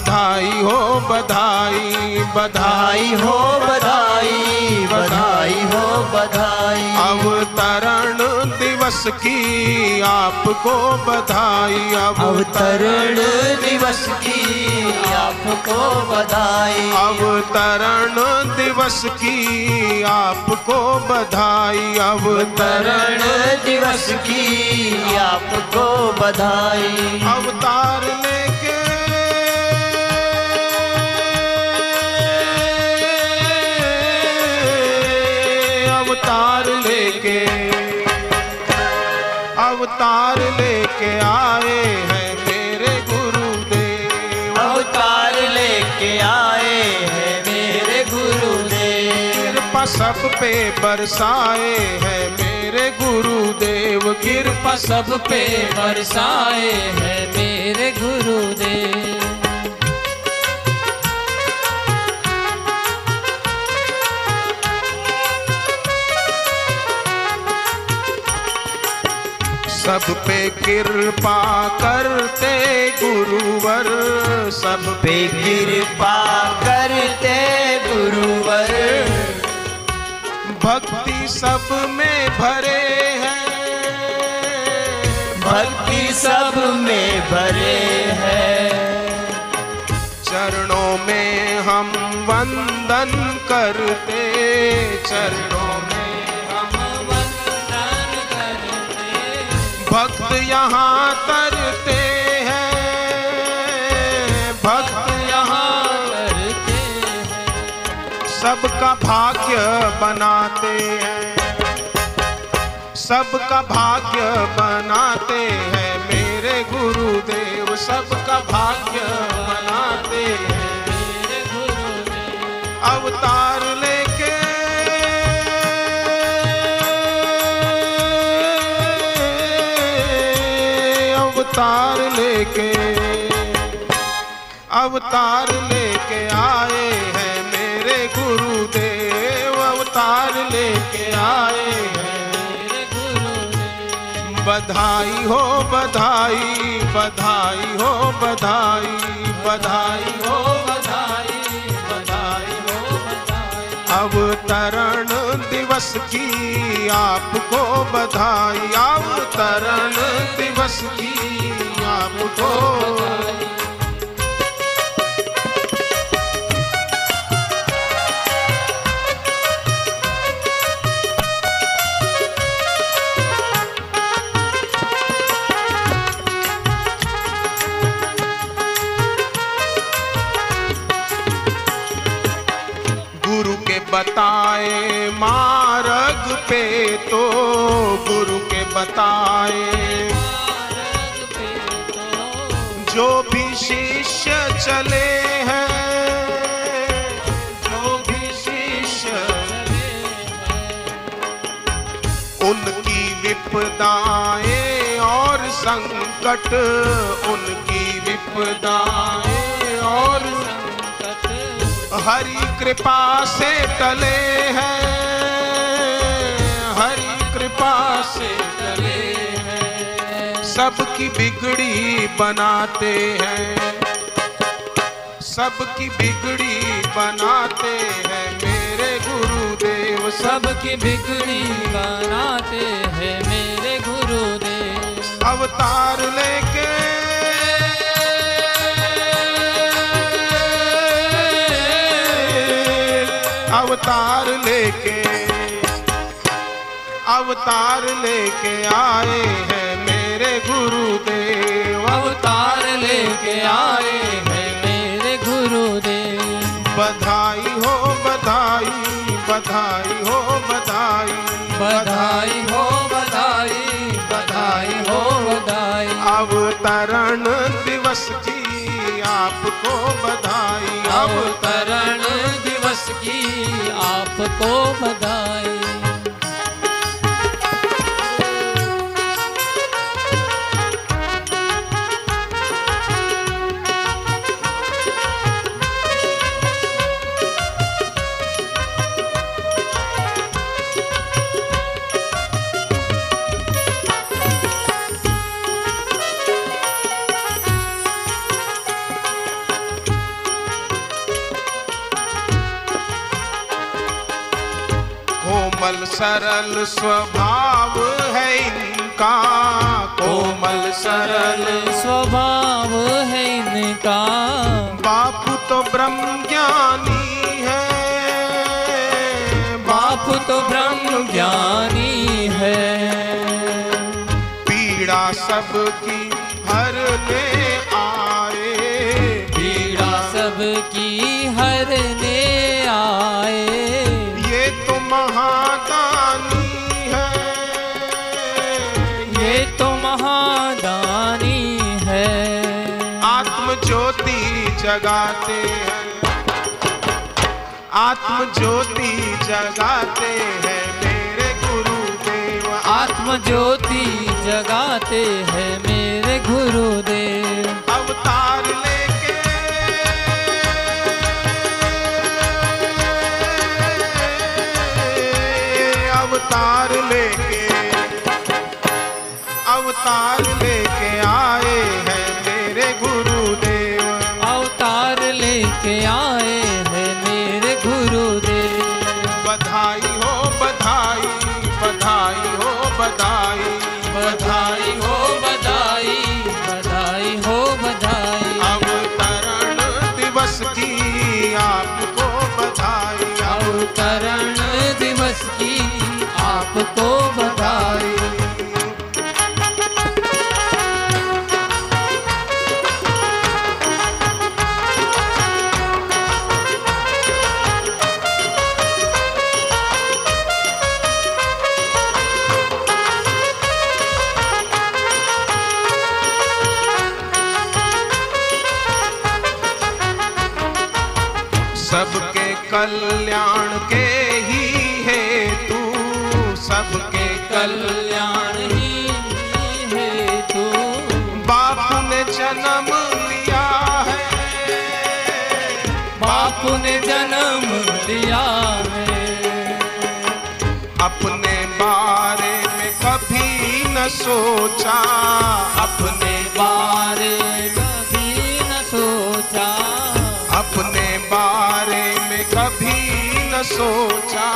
बधाई हो बधाई बधाई हो बधाई बधाई हो बधाई। अवतरण दिवस की आपको बधाई अवतरण दिवस की आपको बधाई। अवतरण दिवस की आपको बधाई अवतरण दिवस की आपको बधाई। अवतार लेके लेके आए हैं मेरे गुरुदेव। अवतार लेके आए हैं मेरे गुरुदेव। कृपा सब पे बरसाए हैं मेरे गुरुदेव। कृपा सब पे बरसाए हैं मेरे गुरुदेव। सब पे कृपा करते गुरुवर। सब पे कृपा करते गुरुवर। भक्ति सब में भरे हैं। भक्ति सब में भरे हैं। चरणों में हम वंदन करते चरणों में यहाँ तरते हैं। भक्त यहाँ सबका भाग्य बनाते हैं। सबका भाग्य बनाते हैं। मेरे गुरुदेव सबका भाग्य बनाते हैं। अवतार अवतार लेके अवतार लेके आए हैं मेरे गुरुदेव। अवतार लेके आए हैं। बधाई हो, बधाई बधाई हो, बधाई बधाई हो, बधाई बधाई हो, बधाई। अवतरण दिवस की आपको बधाई अवतरण दिवस की आपको बताए, मार्ग पे तो गुरु के बताए। जो भी शिष्य चले हैं, जो भी शिष्य उनकी विपदाएँ और संकट, उनकी विपदाएँ हरि कृपा से टले हैं। हरि कृपा से टले हैं। सबकी बिगड़ी बनाते हैं। सबकी बिगड़ी बनाते हैं मेरे गुरुदेव। सबकी बिगड़ी बनाते हैं मेरे गुरुदेव। अवतार लेके लेके अवतार लेके आए हैं मेरे गुरुदेव। अवतार लेके आए हैं मेरे गुरुदेव। बधाई हो बधाई बधाई हो बधाई। बधाई हो बधाई बधाई हो बधाई। अवतरण दिवस की आपको बधाई। अवतरण की आपको बधाई। सरल स्वभाव है इनका। कोमल सरल स्वभाव है इनका। बापू तो ब्रह्म ज्ञानी है। बाप तो ब्रह्म ज्ञानी है। पीड़ा सबकी जगाते हैं। आत्म ज्योति जगाते हैं मेरे गुरुदेव। आत्म ज्योति जगाते हैं मेरे गुरुदेव। अवतार लेके। अवतार लेके। अवतार लेके। हो बधाई। बाप जन्म लिया है। अपने बारे में कभी न सोचा। अपने बारे कभी न सोचा। अपने बारे में कभी न सोचा।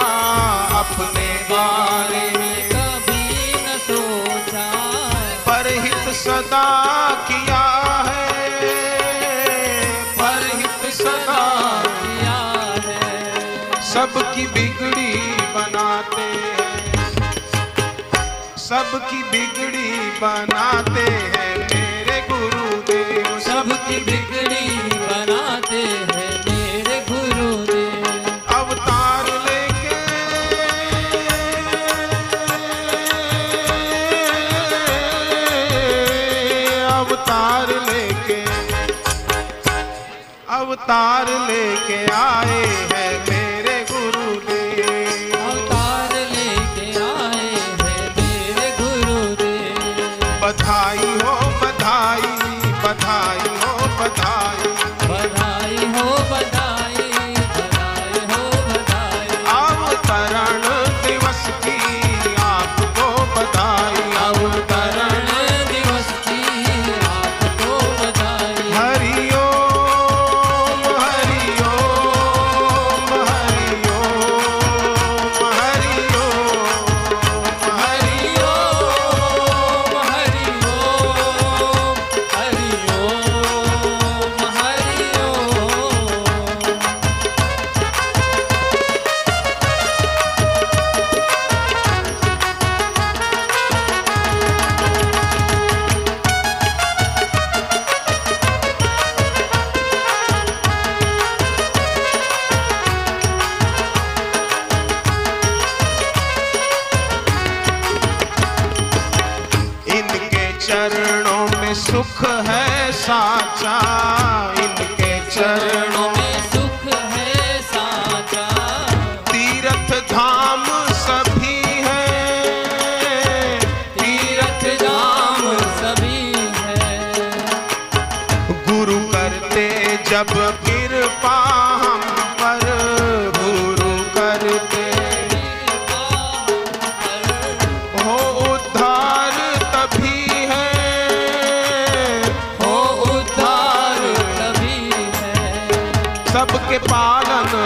अपने बारे में कभी न सोचा। परहित सदा किया सबकी बिगड़ी बनाते हैं। सबकी बिगड़ी बनाते हैं मेरे गुरुदेव। सबकी बिगड़ी बनाते हैं मेरे गुरुदेव। अवतार लेके अवतार लेके अवतार लेके आए हैं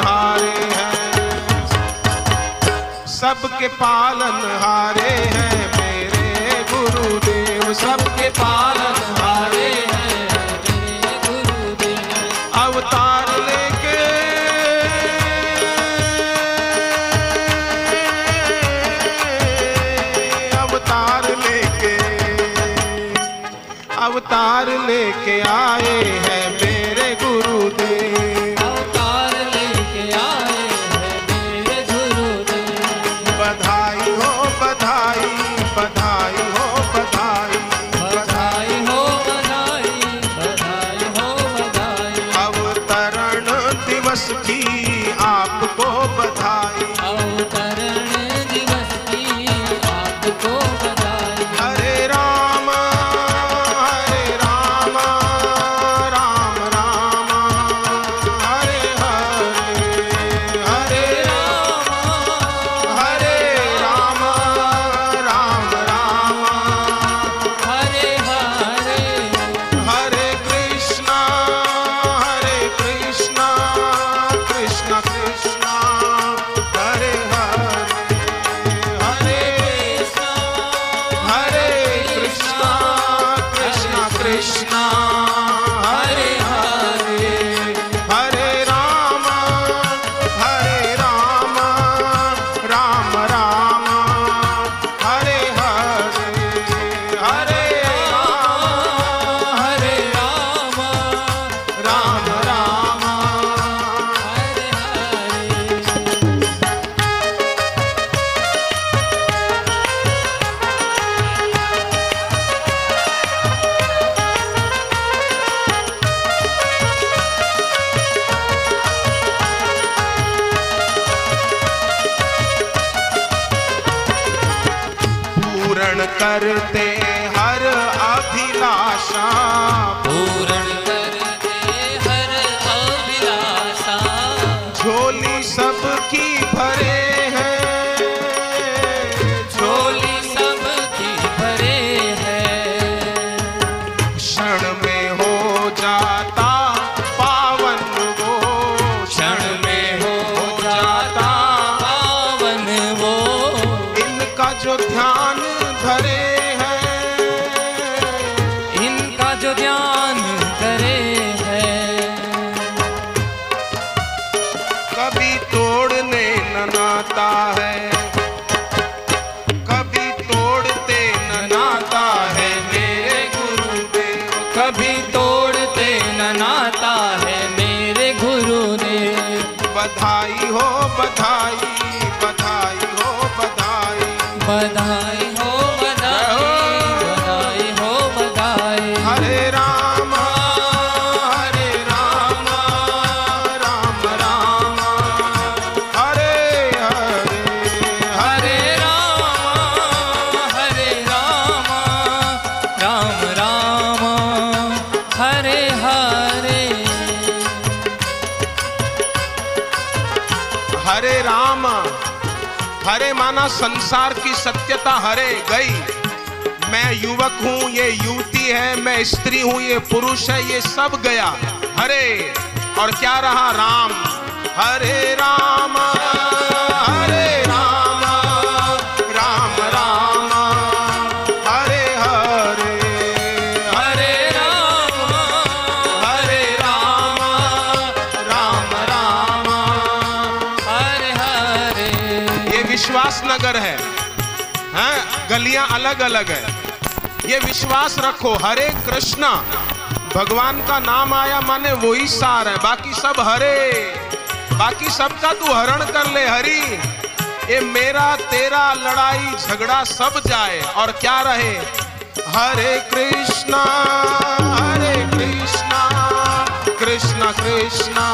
हारे हैं। सबके पालन हारे हैं मेरे गुरुदेव। सबके पालन हारे हैं अवतार लेके अवतार लेके अवतार लेके आए हैं। कृष्ण हरे माना संसार की सत्यता हरे गई। मैं युवक हूँ, ये युवती है, मैं स्त्री हूँ, ये पुरुष है, ये सब गया। हरे, और क्या रहा राम? हरे अलग है। ये विश्वास रखो, हरे कृष्णा, भगवान का नाम आया माने वही सार है। बाकी सब हरे। बाकी सबका तू हरण कर ले, हरी। ये मेरा, तेरा लड़ाई, झगड़ा सब जाए और क्या रहे? हरे कृष्णा हरे कृष्णा, कृष्ण कृष्णा